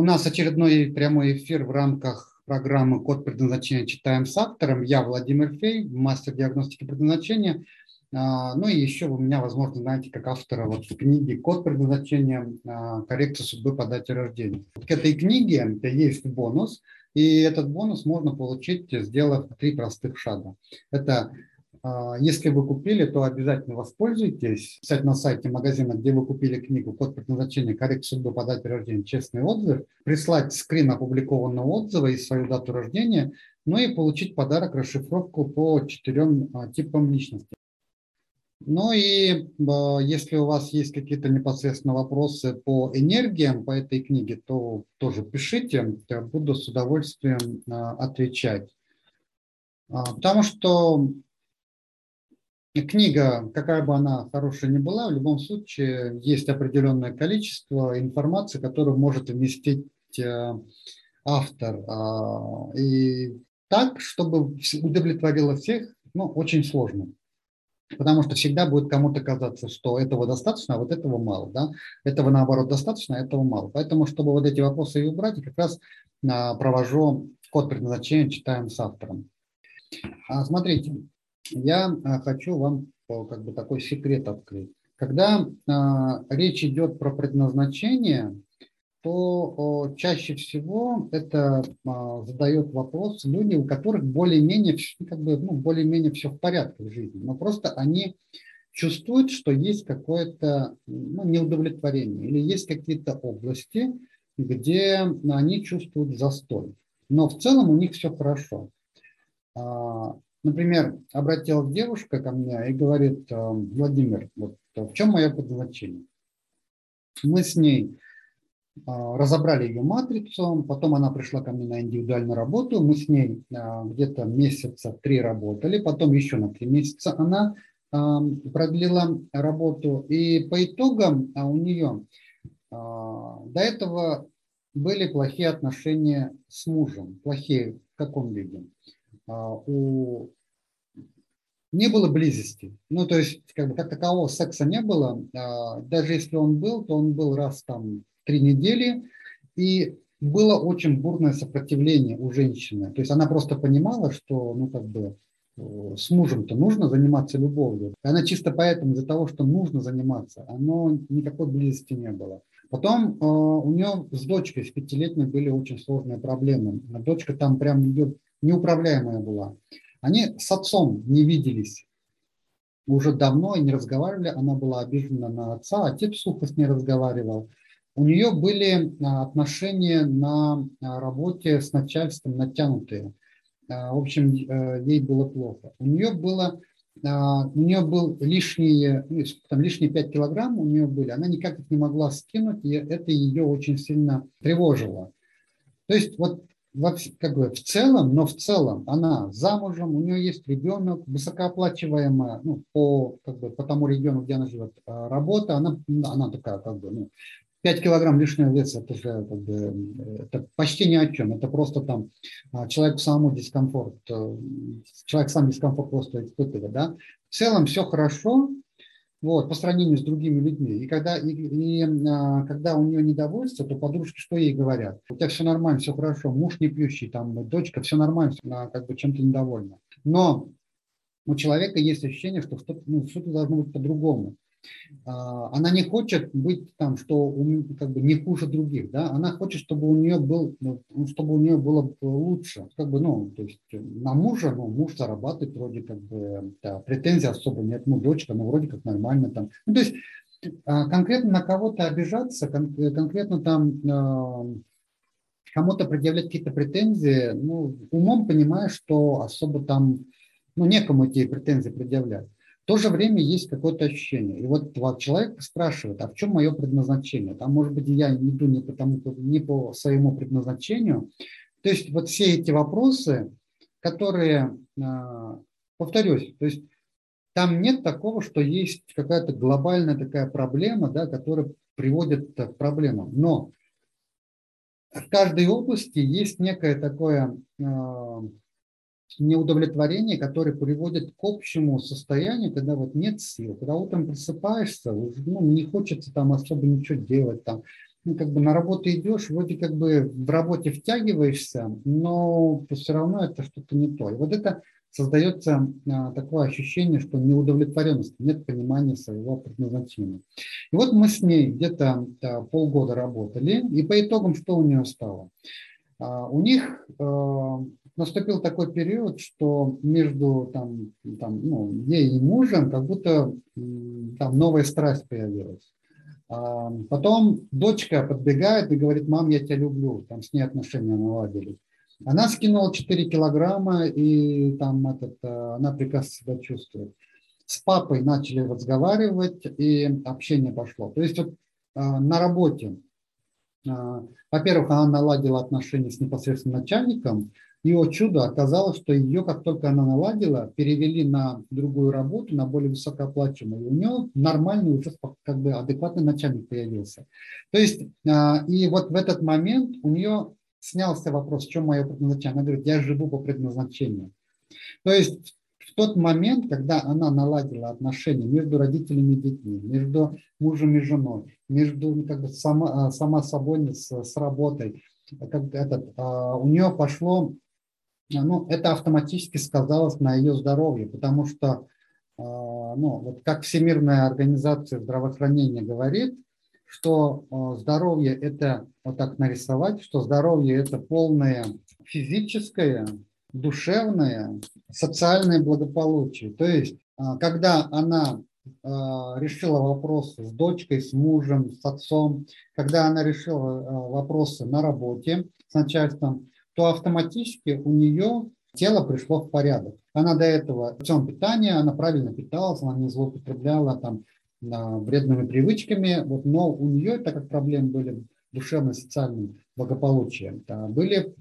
У нас очередной прямой эфир в рамках программы «Код предназначения. Читаем с автором». Я Владимир Фей, мастер диагностики предназначения. А, ну и еще вы меня, возможно, знаете как автора вот книги «Код предназначения. А, коррекция судьбы по дате рождения». К этой книге есть бонус, и этот бонус можно получить, сделав три простых шага. Это если вы купили, то обязательно воспользуйтесь. Кстати, на сайте магазина, где вы купили книгу «Код предназначения. Коррекция судьбы по дате рождения. Честный отзыв», прислать скрин опубликованного отзыва и свою дату рождения, ну и получить подарок расшифровку по четырем а, типам личности. Ну и а, если у вас есть какие-то непосредственно вопросы по энергиям по этой книге, то тоже пишите, я буду с удовольствием отвечать. Потому что книга, какая бы она хорошая ни была, в любом случае есть определенное количество информации, которую может вместить э, автор. А, и так, чтобы удовлетворило всех, ну, очень сложно. Потому что всегда будет кому-то казаться, что этого достаточно, а вот этого мало. Да? Этого, наоборот, достаточно, а этого мало. Поэтому, чтобы вот эти вопросы убрать, я как раз а, провожу код предназначения, читаем с автором. Смотрите, я а, хочу вам как бы такой секрет открыть. Когда а, речь идет про предназначение, то чаще всего это а, задает вопрос люди, у которых более-менее как бы, ну, более-менее все в порядке в жизни, но просто они чувствуют, что есть какое-то ну, неудовлетворение или есть какие-то области, где они чувствуют застой. Но в целом у них все хорошо. Например, обратилась девушка ко мне и говорит, э, Владимир, вот в чем мое предназначение? Мы с ней э, разобрали ее матрицу, потом она пришла ко мне на индивидуальную работу, мы с ней э, где-то месяца три работали, потом еще на три месяца она продлила работу, и по итогам у нее до этого были плохие отношения с мужем. Плохие в каком виде? У не было близости. Ну, то есть, как бы, как такового секса не было. А, даже если он был, то он был раз там три недели. И было очень бурное сопротивление у женщины. То есть она просто понимала, что, ну, как бы, э, с мужем-то нужно заниматься любовью. И она чисто поэтому, из-за того, что нужно заниматься, оно никакой близости не было. Потом э, у нее с дочкой, с пятилетней, были очень сложные проблемы. Дочка там прям идет неуправляемая была. Они с отцом не виделись уже давно и не разговаривали. Она была обижена на отца, отец сухо с ней разговаривал. У нее были а, отношения на а, работе с начальством натянутые. А, в общем, э, ей было плохо. У нее было у нее был лишние, ну, там лишние 5 килограмм у нее были, она никак их не могла скинуть, и это ее очень сильно тревожило. То есть вот вообще, как бы в целом, но в целом она замужем, у нее есть ребенок, высокооплачиваемая, ну, по, как бы, по тому региону, где она живет, а, работа, она, она такая, как бы, ну, 5 килограмм лишнего веса, это же как бы, это почти ни о чем, это просто там а, человек самому дискомфорт, э, человек сам дискомфорт просто испытывает, да. В целом все хорошо, вот, по сравнению с другими людьми. И когда, и, и, а, когда у нее недовольство, то подружки что ей говорят? У тебя все нормально, все хорошо, муж не пьющий, там, дочка, все нормально, она как бы чем-то недовольна. Но у человека есть ощущение, что что-то, ну, что-то должно быть по-другому. А, она не хочет быть там, что как бы не хуже других, да, она хочет, чтобы у нее был, ну, чтобы у нее было лучше, как бы, ну, то есть на мужа, ну, муж зарабатывает вроде как бы, да, претензий особо нет, ну, дочка, ну, вроде как нормально там, ну, то есть а, конкретно на кого-то обижаться, конкретно там а, кому-то предъявлять какие-то претензии, ну, умом понимаешь, что особо там, ну, некому эти претензии предъявлять. В то же время есть какое-то ощущение. И вот человек спрашивает, а в чем мое предназначение? Там, может быть, я иду не, потому, не по своему предназначению. То есть вот все эти вопросы, которые, а, повторюсь, то есть там нет такого, что есть какая-то глобальная такая проблема, да, которая приводит к проблемам. Но в каждой области есть некое такое а, неудовлетворение, которое приводит к общему состоянию, когда вот нет сил, когда утром просыпаешься, ну, не хочется там особо ничего делать, там, ну, как бы на работу идешь, вроде как бы в работе втягиваешься, но все равно это что-то не то. И вот это создается а, такое ощущение, что неудовлетворенность, нет понимания своего предназначения. И вот мы с ней где-то а, полгода работали, и по итогам что у нее стало? А, у них а, наступил такой период, что между там, там, ну, ей и мужем как будто там новая страсть появилась. А, потом дочка подбегает и говорит, мам, я тебя люблю, там с ней отношения наладились. Она скинула 4 килограмма, и там этот, э, она прекрасно себя чувствует. С папой начали разговаривать, и общение пошло. То есть вот э, на работе, э, во-первых, она наладила отношения с непосредственным начальником, и о чудо оказалось, что ее, как только она наладила, перевели на другую работу, на более высокооплачиваемую. У нее нормальный уже как бы адекватный начальник появился. То есть, и вот в этот момент у нее снялся вопрос, в чем мое предназначение. Она говорит, я живу по предназначению. То есть в тот момент, когда она наладила отношения между родителями и детьми, между мужем и женой, между ну, как бы сама, а, сама собой с, с работой, как этот, а, у нее пошло, ну, это автоматически сказалось на ее здоровье, потому что, а, ну, вот как Всемирная организация здравоохранения говорит, что здоровье – это, вот так нарисовать, что здоровье – это полное физическое, душевное, социальное благополучие. То есть, а, когда она а, решила вопросы с дочкой, с мужем, с отцом, когда она решила а, вопросы на работе с начальством, то автоматически у нее тело пришло в порядок. Она до этого в питания, она правильно питалась, она не злоупотребляла там вредными привычками, вот, но у нее, так как проблемы были душевно-социальным благополучием, да, были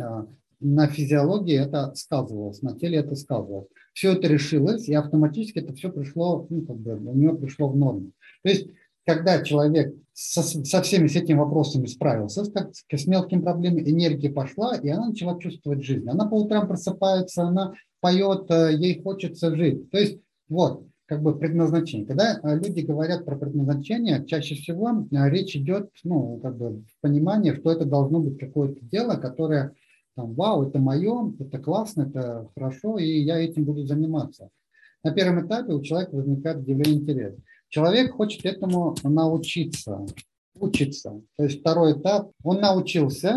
а, на физиологии это сказывалось, на теле это сказывалось. Все это решилось, и автоматически это все пришло, ну, как бы, у нее пришло в норму. То есть, когда человек со, со всеми с этими вопросами справился, с, как, с мелкими проблемами, энергия пошла, и она начала чувствовать жизнь. Она по утрам просыпается, она поет, э, ей хочется жить. То есть, вот, как бы предназначение. Когда э, люди говорят про предназначение, чаще всего э, речь идет, ну, как бы в понимании, что это должно быть какое-то дело, которое там, вау, это мое, это классно, это хорошо, и я этим буду заниматься. На первом этапе у человека возникает удивление интерес. Человек хочет этому научиться учится. То есть второй этап, он научился,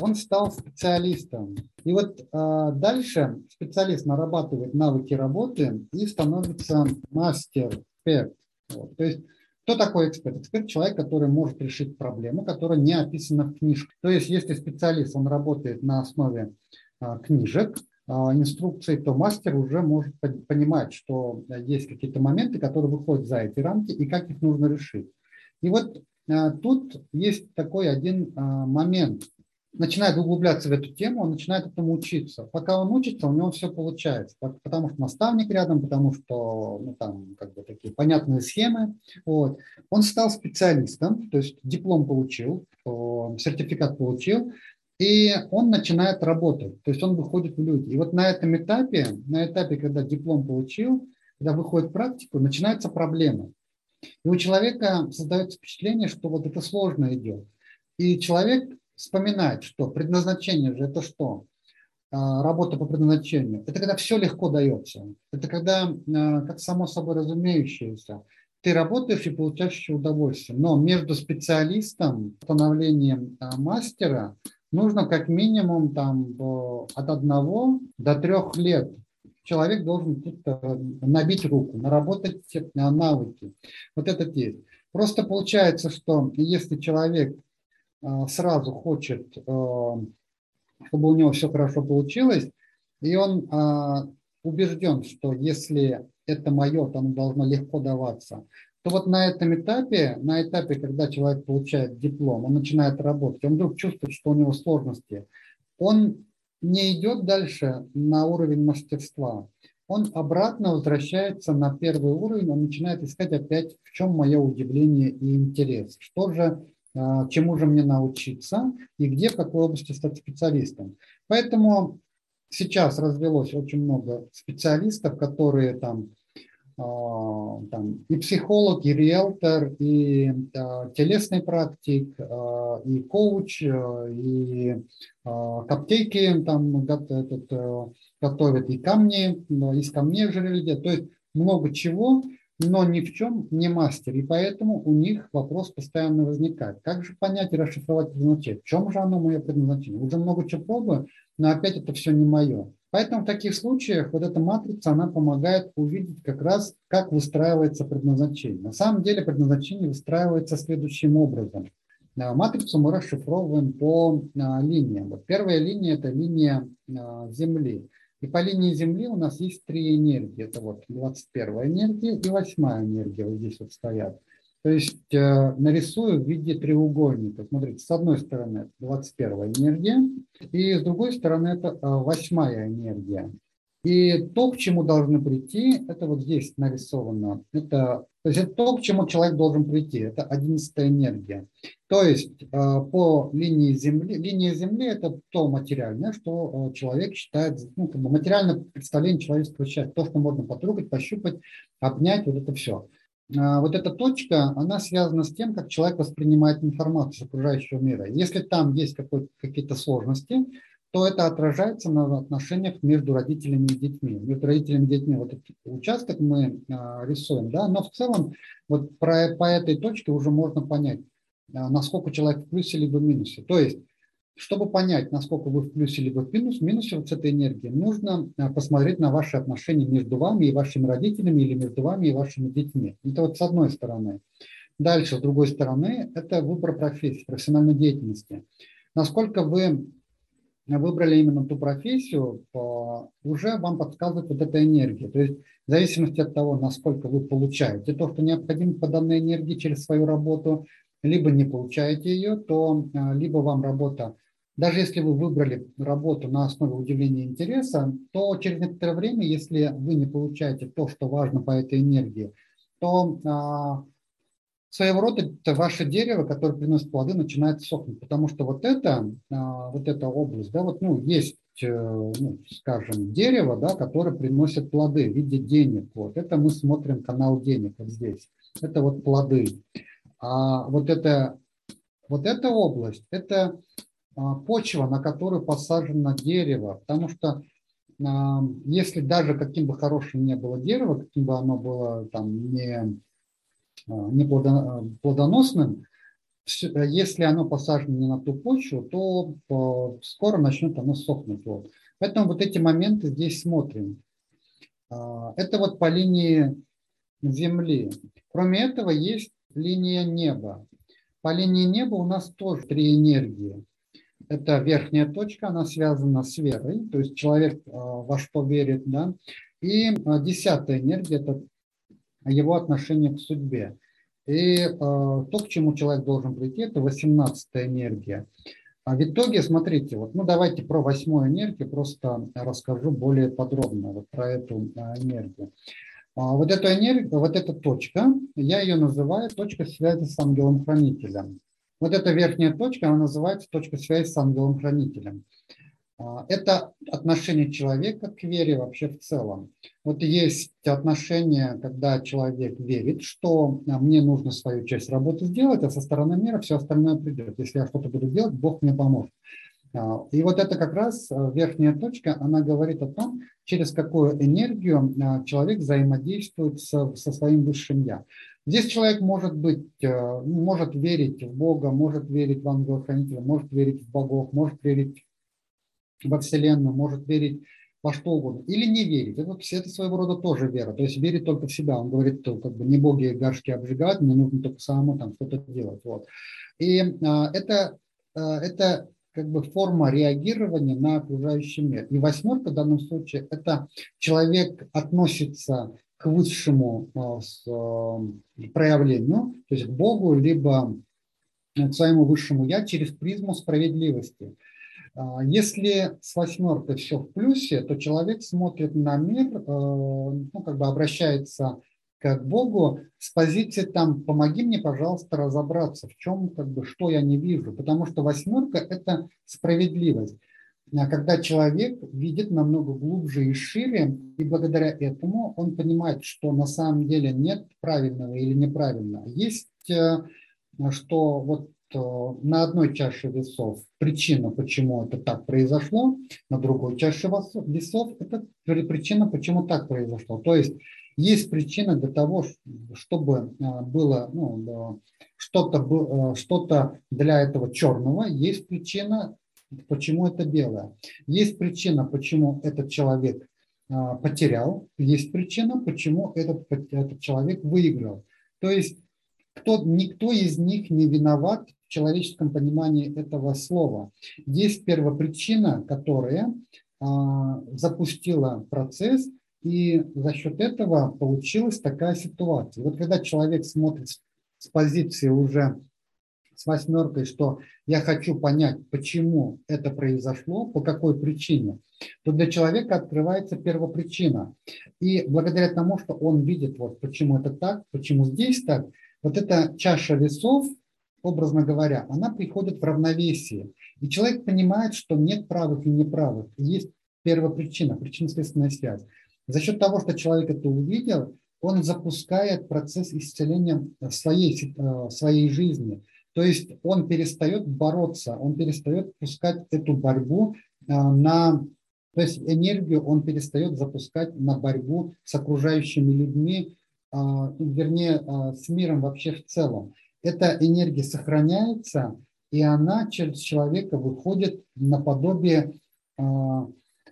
он стал специалистом. И вот э, дальше специалист нарабатывает навыки работы и становится мастер-эксперт. Вот. То есть кто такой эксперт? Эксперт – человек, который может решить проблему, которая не описана в книжке. То есть если специалист, он работает на основе э, книжек, э, инструкций, то мастер уже может понимать, что есть какие-то моменты, которые выходят за эти рамки и как их нужно решить. И вот а, тут есть такой один а, момент. Начинает углубляться в эту тему, он начинает этому учиться. Пока он учится, у него все получается, потому что наставник рядом, потому что ну, там как бы такие понятные схемы. Вот. Он стал специалистом, то есть диплом получил, сертификат получил, и он начинает работать, то есть он выходит в люди. И вот на этом этапе, на этапе, когда диплом получил, когда выходит в практику, начинаются проблемы. И у человека создается впечатление, что вот это сложно идет. И человек вспоминает, что предназначение же это что? А, работа по предназначению. Это когда все легко дается. Это когда, а, как само собой разумеющееся, ты работаешь и получаешь удовольствие. Но между специалистом, становлением а, мастера нужно как минимум там, от одного до трех лет человек должен тут э, набить руку, наработать навыки. Вот это есть. Просто получается, что если человек э, сразу хочет, э, чтобы у него все хорошо получилось, и он убежден, что если это мое, то оно должно легко даваться, то вот на этом этапе, на этапе, когда человек получает диплом, он начинает работать, он вдруг чувствует, что у него сложности, он не идет дальше на уровень мастерства. Он обратно возвращается на первый уровень, он начинает искать опять, в чем мое удивление и интерес. Что же, а, чему же мне научиться и где, в какой области стать специалистом. Поэтому сейчас развелось очень много специалистов, которые там там, и психолог, и риэлтор, и телесный практик, и коуч, и коптейки там этот, готовят, и камни, из камней жерелья, то есть много чего, но ни в чем не мастер, и поэтому у них вопрос постоянно возникает. Как же понять и расшифровать предназначение? В чем же оно мое предназначение? Уже много чего пробую, но опять это все не мое. Поэтому в таких случаях вот эта матрица, она помогает увидеть как раз, как выстраивается предназначение. На самом деле предназначение выстраивается следующим образом. Матрицу мы расшифровываем по а, линиям. Вот первая линия – это линия а, Земли. И по линии Земли у нас есть три энергии. Это вот 21 энергия и 8 энергия вот здесь вот стоят. То есть э, нарисую в виде треугольника. Смотрите, с одной стороны 21 энергия, и с другой стороны это э, восьмая энергия. И то, к чему должны прийти, это вот здесь нарисовано. Это, то есть это то, к чему человек должен прийти. Это одиннадцатая энергия. То есть э, по линии Земли, линия Земли – это то материальное, что э, человек считает, ну, как бы материальное представление человеческого счастья. То, что можно потрогать, пощупать, обнять, вот это все. Э, вот эта точка, она связана с тем, как человек воспринимает информацию с окружающего мира. Если там есть какие-то сложности, то это отражается на отношениях между родителями и детьми. Между родителями и детьми вот этот участок мы а, рисуем, да, но в целом вот про, по этой точке уже можно понять, а, насколько человек в плюсе либо в минусе. То есть, чтобы понять, насколько вы в плюсе либо в минус, минусе вот с этой энергией, нужно а, посмотреть на ваши отношения между вами и вашими родителями или между вами и вашими детьми. Это вот с одной стороны. Дальше, с другой стороны, это выбор профессии, профессиональной деятельности. Насколько вы выбрали именно ту профессию, уже вам подсказывает вот эта энергия. То есть в зависимости от того, насколько вы получаете то, что необходимо по данной энергии через свою работу, либо не получаете ее, то а, либо вам работа, даже если вы выбрали работу на основе удивления интереса, то через некоторое время, если вы не получаете то, что важно по этой энергии, то а, своего рода это ваше дерево, которое приносит плоды, начинает сохнуть, потому что вот это, а, вот эта область, да, вот, ну, есть, э, ну, скажем, дерево, да, которое приносит плоды в виде денег, вот, это мы смотрим канал денег вот здесь, это вот плоды, а вот это, вот эта область, это а, почва, на которую посажено дерево, потому что а, если даже каким бы хорошим не было дерево, каким бы оно было там не Э, не плодоносным, если оно посажено не на ту почву, то скоро начнет оно сохнуть. Вот. Поэтому вот эти моменты здесь смотрим. Это вот по линии Земли. Кроме этого есть линия неба. По линии неба у нас тоже три энергии. Это верхняя точка, она связана с верой, то есть человек во что верит, да. И десятая энергия – это его отношение к судьбе. И э, то, к чему человек должен прийти, это 18-я энергия. А в итоге, смотрите, вот, ну давайте про восьмую энергию просто расскажу более подробно вот про эту энергию. А вот эту энергию, вот эта точка, я ее называю точка связи с ангелом-хранителем. Вот эта верхняя точка, она называется точка связи с ангелом-хранителем. А, это отношение человека к вере вообще в целом. Вот есть отношение, когда человек верит, что а, мне нужно свою часть работы сделать, а со стороны мира все остальное придет. Если я что-то буду делать, Бог мне поможет. А, и вот это как раз верхняя точка, она говорит о том, через какую энергию человек взаимодействует со, со своим высшим «я». Здесь человек может быть, может верить в Бога, может верить в ангела-хранителя, может верить в богов, может верить во Вселенную, может верить во что угодно, или не верить. Это, это своего рода тоже вера, то есть верить только в себя. Он говорит, что как бы не боги горшки обжигают, мне нужно только самому там что-то делать. Вот. И а, это, а, это как бы форма реагирования на окружающий мир. И восьмерка в данном случае – это человек относится к высшему с, а, проявлению, то есть к Богу, либо к своему высшему «я» через призму справедливости. Если с восьмеркой все в плюсе, то человек смотрит на мир, э, ну, как бы обращается к Богу с позиции там «помоги мне, пожалуйста, разобраться, в чем, как бы, что я не вижу». Потому что восьмерка – это справедливость. а, когда человек видит намного глубже и шире, и благодаря этому он понимает, что на самом деле нет правильного или неправильного. Есть, э, что вот э, на одной чаше весов причина, почему это так произошло, на другой чаше весов это причина, почему так произошло. То есть есть причина для того, чтобы э, было ну, что-то что для этого черного, есть причина почему это белое. Есть причина, почему этот человек а, потерял, есть причина, почему этот, этот человек выиграл. То есть кто, никто из них не виноват в человеческом понимании этого слова. Есть первопричина, которая а, запустила процесс, и за счет этого получилась такая ситуация. Вот когда человек смотрит с позиции уже с восьмеркой, что я хочу понять, почему это произошло, по какой причине, то для человека открывается первопричина. И благодаря тому, что он видит, вот почему это так, почему здесь так, вот эта чаша весов, образно говоря, она приходит в равновесие. И человек понимает, что нет правых и неправых. Есть первопричина, причинно-следственная связь. За счет того, что человек это увидел, он запускает процесс исцеления своей, э, своей жизни – то есть он перестает бороться, он перестает пускать эту борьбу а, на, то есть энергию он перестает запускать на борьбу с окружающими людьми, а, вернее, с миром вообще в целом. Эта энергия сохраняется, и она через человека выходит наподобие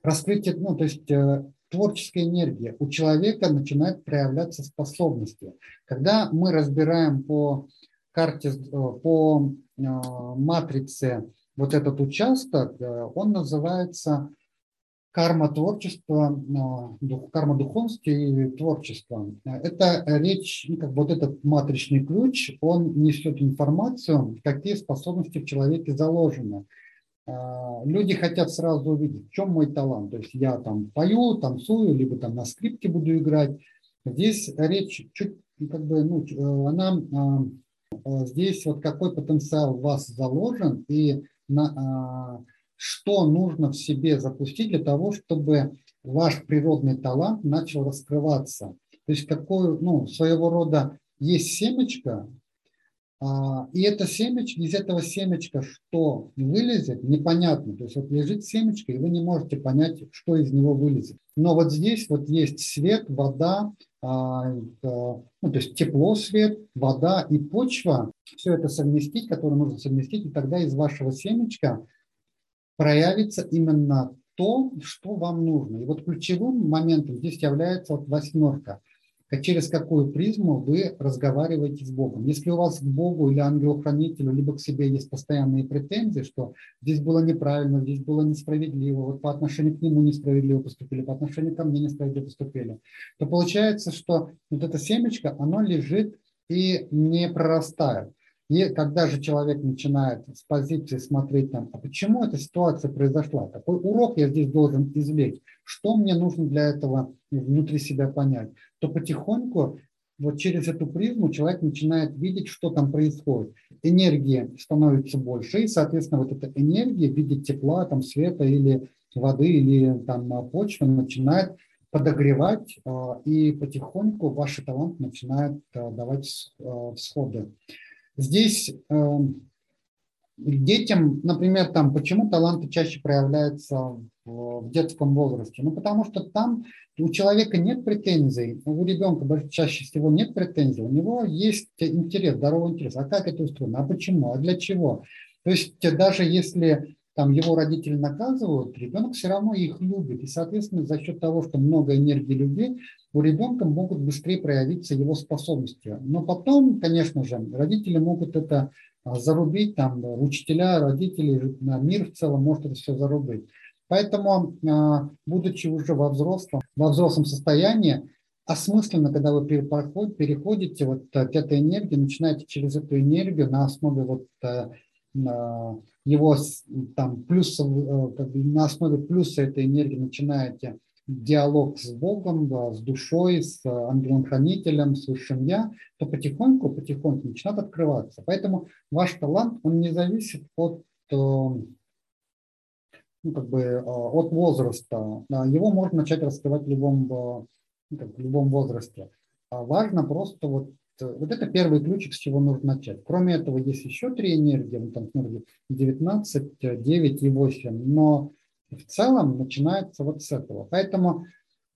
раскрытия, ну, то есть э, творческая энергия. У человека начинают проявляться способности. Когда мы разбираем по карте, э, по э, матрице вот этот участок, э, он называется карма творчества, карма духовности и творчества. Это речь, ну, как вот этот матричный ключ, он несет информацию, какие способности в человеке заложены. Люди хотят сразу увидеть, в чем мой талант. То есть я там пою, танцую, либо там на скрипке буду играть. Здесь речь чуть, как бы, ну, она Э, здесь вот какой потенциал у вас заложен и на, а, что нужно в себе запустить для того, чтобы ваш природный талант начал раскрываться. То есть какой, ну, своего рода есть семечко, а, и это семечко, из этого семечка что вылезет, непонятно. То есть вот лежит семечко, и вы не можете понять, что из него вылезет. Но вот здесь вот есть свет, вода, а, ну, то есть тепло, свет, вода и почва. Все это совместить, которое нужно совместить, и тогда из вашего семечка проявится именно то, что вам нужно. И вот ключевым моментом здесь является вот восьмерка – через какую призму вы разговариваете с Богом. Если у вас к Богу или ангелу-хранителю, либо к себе есть постоянные претензии, что здесь было неправильно, здесь было несправедливо, вот по отношению к нему несправедливо поступили, по отношению ко мне несправедливо поступили, то получается, что вот это семечко, оно лежит и не прорастает. И когда же человек начинает с позиции смотреть там, а почему эта ситуация произошла, какой урок я здесь должен извлечь, что мне нужно для этого внутри себя понять, то потихоньку вот через эту призму человек начинает видеть, что там происходит. Энергия становится больше, и, соответственно, вот эта энергия в виде тепла, там, света или воды, или там почвы начинает подогревать, а, и потихоньку ваши таланты начинают а, давать а, всходы. Здесь эм, детям, например, там, почему таланты чаще проявляются в детском возрасте? Ну, потому что там у человека нет претензий, у ребенка чаще всего нет претензий, у него есть интерес, здоровый интерес. А как это устроено? А почему? А для чего? То есть даже если там его родители наказывают, ребенок все равно их любит. И, соответственно, за счет того, что много энергии любви, у ребенка могут быстрее проявиться его способности. Но потом, конечно же, родители могут это а, зарубить, там, учителя, родители, мир в целом может это все зарубить. Поэтому, а, будучи уже во взрослом, во взрослом состоянии, осмысленно, когда вы переходите вот к этой энергии, начинаете через эту энергию на основе вот э, его там плюс, э, на основе плюса этой энергии начинаете диалог с Богом, с душой, с ангелом-хранителем, с высшим Я, то потихоньку, потихоньку начинает открываться. Поэтому ваш талант, он не зависит от, э, ну, как бы от возраста. Его можно начать раскрывать в любом, ну, как, в любом возрасте. Важно просто вот вот это первый ключик, с чего нужно начать. Кроме этого, есть еще три энергии, ну, там, 19, 9 и 8, но в целом начинается вот с этого. Поэтому,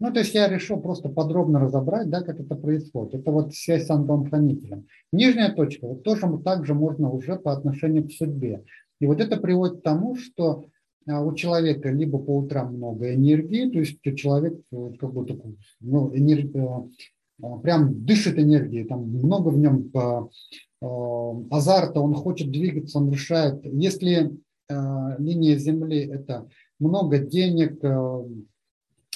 ну, то есть я решил просто подробно разобрать, да, как это происходит. Это вот связь с ангелом-хранителем. Нижняя точка, вот тоже также можно уже по отношению к судьбе. И вот это приводит к тому, что а, у человека либо по утрам много энергии, то есть человек как бы такой, ну, энергия, Э, прям дышит энергией, там много в нем э, азарта, он хочет двигаться, он решает. Если э, линия Земли – это много денег,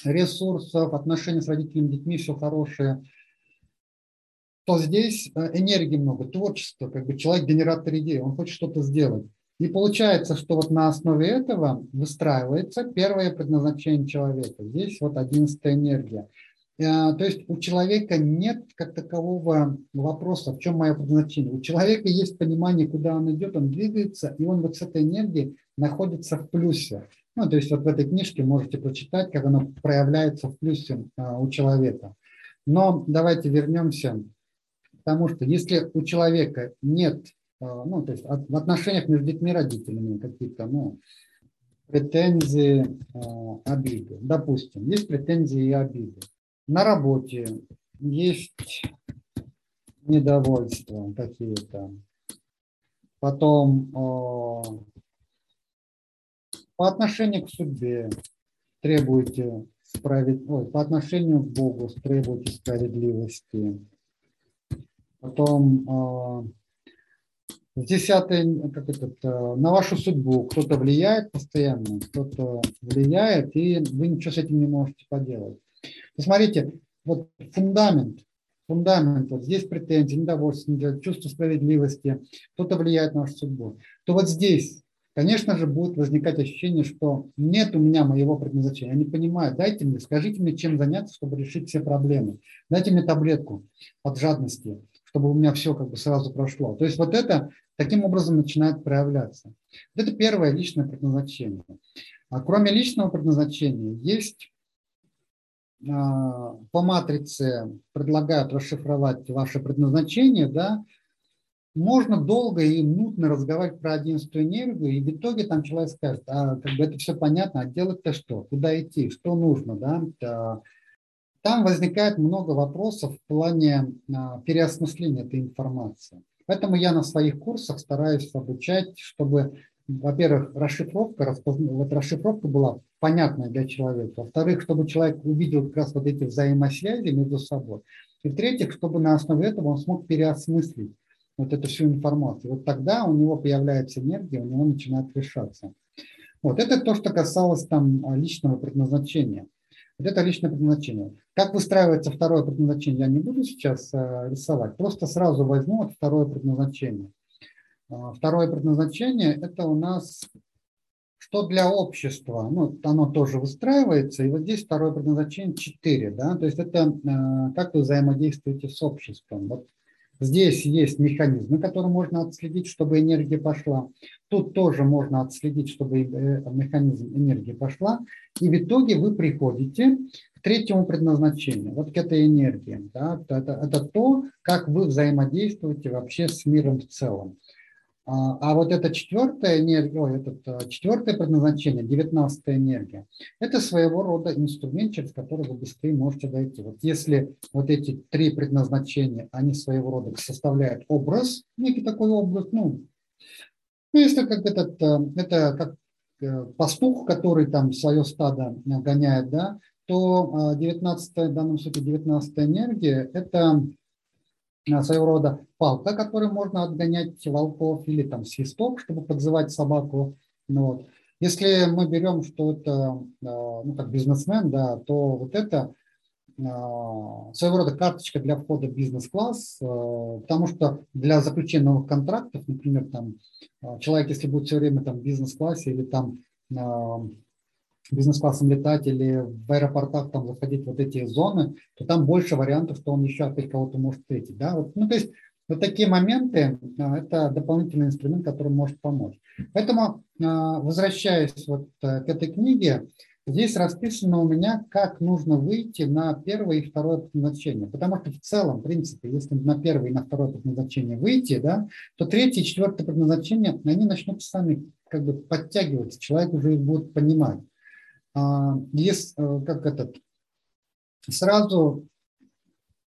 ресурсов, отношения с родителями, детьми, все хорошее, то здесь энергии много, творчества, как бы человек генератор идей, он хочет что-то сделать. И получается, что вот на основе этого выстраивается первое предназначение человека. Здесь вот одиннадцатая энергия – Э, то есть у человека нет как такового вопроса, в чем мое предназначение. У человека есть понимание, куда он идет, он двигается, и он вот с этой энергией находится в плюсе. Ну, то есть вот в этой книжке можете прочитать, как оно проявляется в плюсе а, у человека. Но давайте вернемся к тому, что если у человека нет, а, ну, то есть в отношениях между детьми и родителями какие-то, ну, претензии, а, обиды. Допустим, есть претензии и обиды на работе есть недовольства какие-то. Потом по отношению к судьбе требуете справед... По отношению к Богу требуете справедливости. Потом десятое, как это, на вашу судьбу кто-то влияет постоянно, кто-то влияет, и вы ничего с этим не можете поделать. Посмотрите, вот фундамент, фундамент, вот здесь претензии, недовольство, чувство справедливости, кто-то влияет на вашу судьбу, то вот здесь, конечно же, будет возникать ощущение, что нет у меня моего предназначения. Я не понимаю, дайте мне, скажите мне, чем заняться, чтобы решить все проблемы. Дайте мне таблетку от жадности, чтобы у меня все как бы сразу прошло. То есть вот это таким образом начинает проявляться. Вот это первое личное предназначение. А кроме личного предназначения есть по матрице предлагают расшифровать ваше предназначение, да, можно долго и нудно разговаривать про одиннадцатую энергию, и в итоге там человек скажет, а как бы это все понятно, а делать-то что, куда идти, что нужно, да. Там возникает много вопросов в плане а, переосмысления этой информации. Поэтому я на своих курсах стараюсь обучать, чтобы во-первых, расшифровка, вот расшифровка была понятная для человека. Во-вторых, чтобы человек увидел как раз вот эти взаимосвязи между собой. И в-третьих, чтобы на основе этого он смог переосмыслить вот эту всю информацию. Вот тогда у него появляется энергия, у него начинает решаться. Вот это то, что касалось там а, личного предназначения. Вот это личное предназначение. Как выстраивается второе предназначение, я не буду сейчас э, рисовать. Просто сразу возьму вот второе предназначение. А, второе предназначение – это у нас что для общества, ну, оно тоже выстраивается, и вот здесь второе предназначение 4, да, то есть это а, как вы взаимодействуете с обществом. Вот здесь есть механизмы, которые можно отследить, чтобы энергия пошла. Тут тоже можно отследить, чтобы э, механизм энергии пошла. И в итоге вы приходите к третьему предназначению, вот к этой энергии. Да, это, это то, как вы взаимодействуете вообще с миром в целом. А, а вот эта четвертая энергия, ой, этот, а, четвертое предназначение, девятнадцатая энергия, это своего рода инструмент, через который вы быстрее можете дойти. Вот если вот эти три предназначения, они своего рода составляют образ, некий такой образ, ну, ну если как этот, а, это как э, пастух, который там свое стадо гоняет, да, то 19 в данном случае 19 энергия – это своего рода палка, которой можно отгонять волков, или там свисток, чтобы подзывать собаку. Ну, вот. Если мы берем, что это а, ну, как бизнесмен, да, то вот это а, своего рода карточка для входа в бизнес-класс, а, потому что для заключения новых контрактов, например, там человек, если будет все время там в бизнес-классе или там бизнес-классом летать или в аэропортах там заходить вот эти зоны, то там больше вариантов, что он еще опять кого-то может встретить. Да? Вот, ну, то есть Вот такие моменты – это дополнительный инструмент, который может помочь. Поэтому, возвращаясь вот к этой книге, Здесь расписано у меня, как нужно выйти на первое и второе предназначение. Потому что в целом, в принципе, если на первое и на второе предназначение выйти, да, то третье и четвертое предназначение, они начнут сами как бы подтягиваться, человек уже их будет понимать. А, Есть, э, как этот, сразу,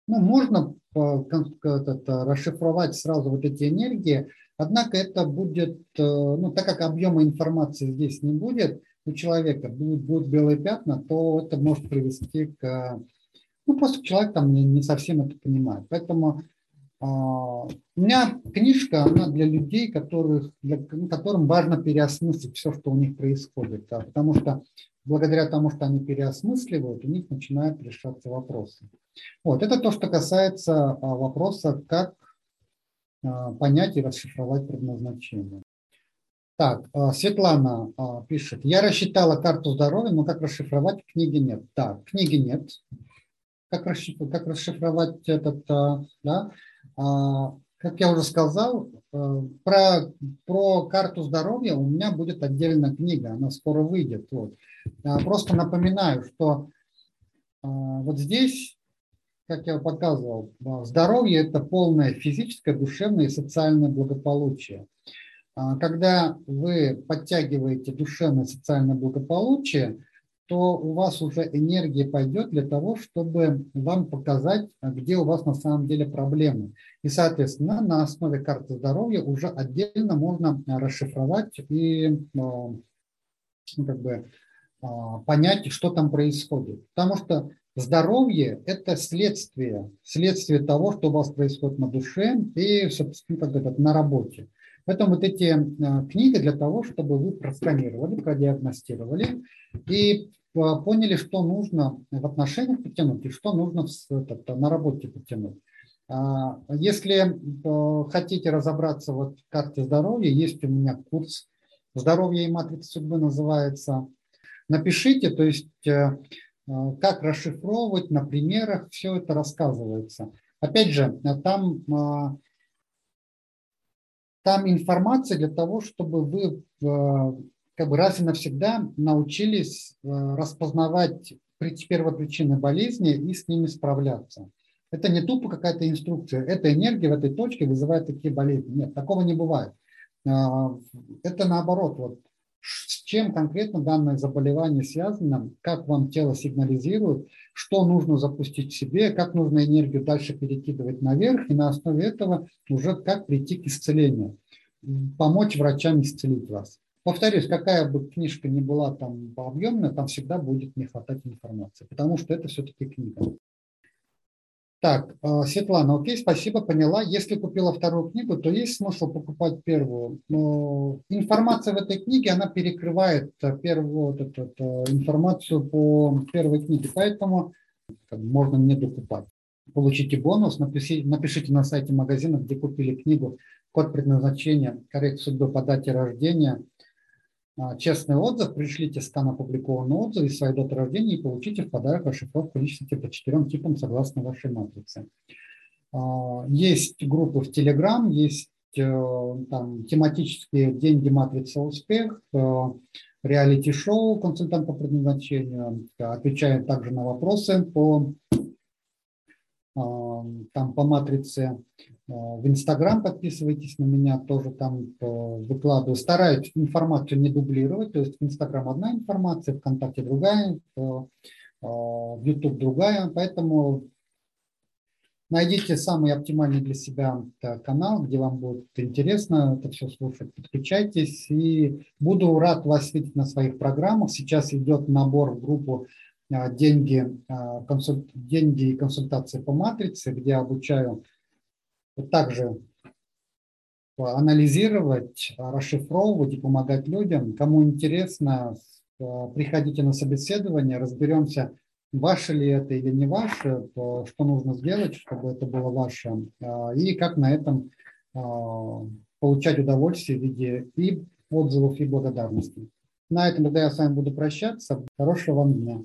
ну, можно этот, расшифровать сразу вот эти энергии, однако это будет, э, ну, так как объема информации здесь не будет, у человека будут, будут белые пятна, то это может привести к... Ну, просто человек там не, не совсем это понимает. Поэтому э, у меня книжка, она для людей, которых, для, которым важно переосмыслить все, что у них происходит. Да, потому что благодаря тому, что они переосмысливают, у них начинают решаться вопросы. Вот, это то, что касается а, вопроса, как а, понять и расшифровать предназначение. Так, а, Светлана а, пишет, я рассчитала карту здоровья, но как расшифровать книги нет. Так, книги нет. Как расшифровать, как расшифровать этот, а, да? Как я уже сказал, про, про карту здоровья у меня будет отдельная книга, она скоро выйдет. Вот. Просто напоминаю, что вот здесь, как я показывал, здоровье – это полное физическое, душевное и социальное благополучие. А, когда вы подтягиваете душевное социальное благополучие, то у вас уже энергия пойдет для того, чтобы вам показать, где у вас на самом деле проблемы. И, соответственно, на основе карты здоровья уже отдельно можно расшифровать и ну, как бы, а, понять, что там происходит. Потому что здоровье – это следствие, следствие того, что у вас происходит на душе и, собственно, как это, на работе. Поэтому вот эти э, книги для того, чтобы вы просканировали, продиагностировали и э, поняли, что нужно в отношениях подтянуть и что нужно на работе подтянуть. А, если э, хотите разобраться вот в карте здоровья, есть у меня курс «Здоровье и матрица судьбы» называется. Напишите, то есть как расшифровывать на примерах, все это рассказывается. Опять же, там там информация для того, чтобы вы э, как бы раз и навсегда научились э, распознавать первопричины болезни и с ними справляться. Это не тупо какая-то инструкция. Эта энергия в этой точке вызывает такие болезни. Нет, такого не бывает. А, это наоборот. Вот, с чем конкретно данное заболевание связано, как вам тело сигнализирует, что нужно запустить в себе, как нужно энергию дальше перекидывать наверх, и на основе этого уже как прийти к исцелению, помочь врачам исцелить вас. Повторюсь, какая бы книжка ни была там объемная, там всегда будет не хватать информации, потому что это все-таки книга. Так, а, Светлана, окей, спасибо, поняла. Если купила вторую книгу, то есть смысл покупать первую. Но информация в этой книге, она перекрывает э, первую вот эту, эту информацию по первой книге, поэтому можно не докупать. Получите бонус, напишите, напишите на сайте магазина, где купили книгу, код предназначения, коррекцию судьбы по дате рождения – честный отзыв, пришлите скан опубликованный отзыв и свою дату рождения и получите в подарок расшифровку личности по четырем типам согласно вашей матрице. А, есть группы в Telegram, есть э, там тематические деньги матрица успех, э, реалити-шоу консультант по предназначению, отвечает также на вопросы по там по матрице в Инстаграм подписывайтесь на меня, тоже там э, выкладываю. Стараюсь информацию не дублировать, то есть в Инстаграм одна информация, ВКонтакте другая, э, в Ютуб другая, поэтому найдите самый оптимальный для себя э, канал, где вам будет интересно это все слушать, подключайтесь и буду рад вас видеть на своих программах. Сейчас идет набор в группу деньги, консуль... деньги и консультации по матрице, где обучаю также анализировать, расшифровывать и помогать людям. Кому интересно, приходите на собеседование, разберемся, ваше ли это или не ваше, что нужно сделать, чтобы это было ваше, и как на этом получать удовольствие в виде и отзывов, и благодарности. На этом тогда я с вами буду прощаться. Хорошего вам дня.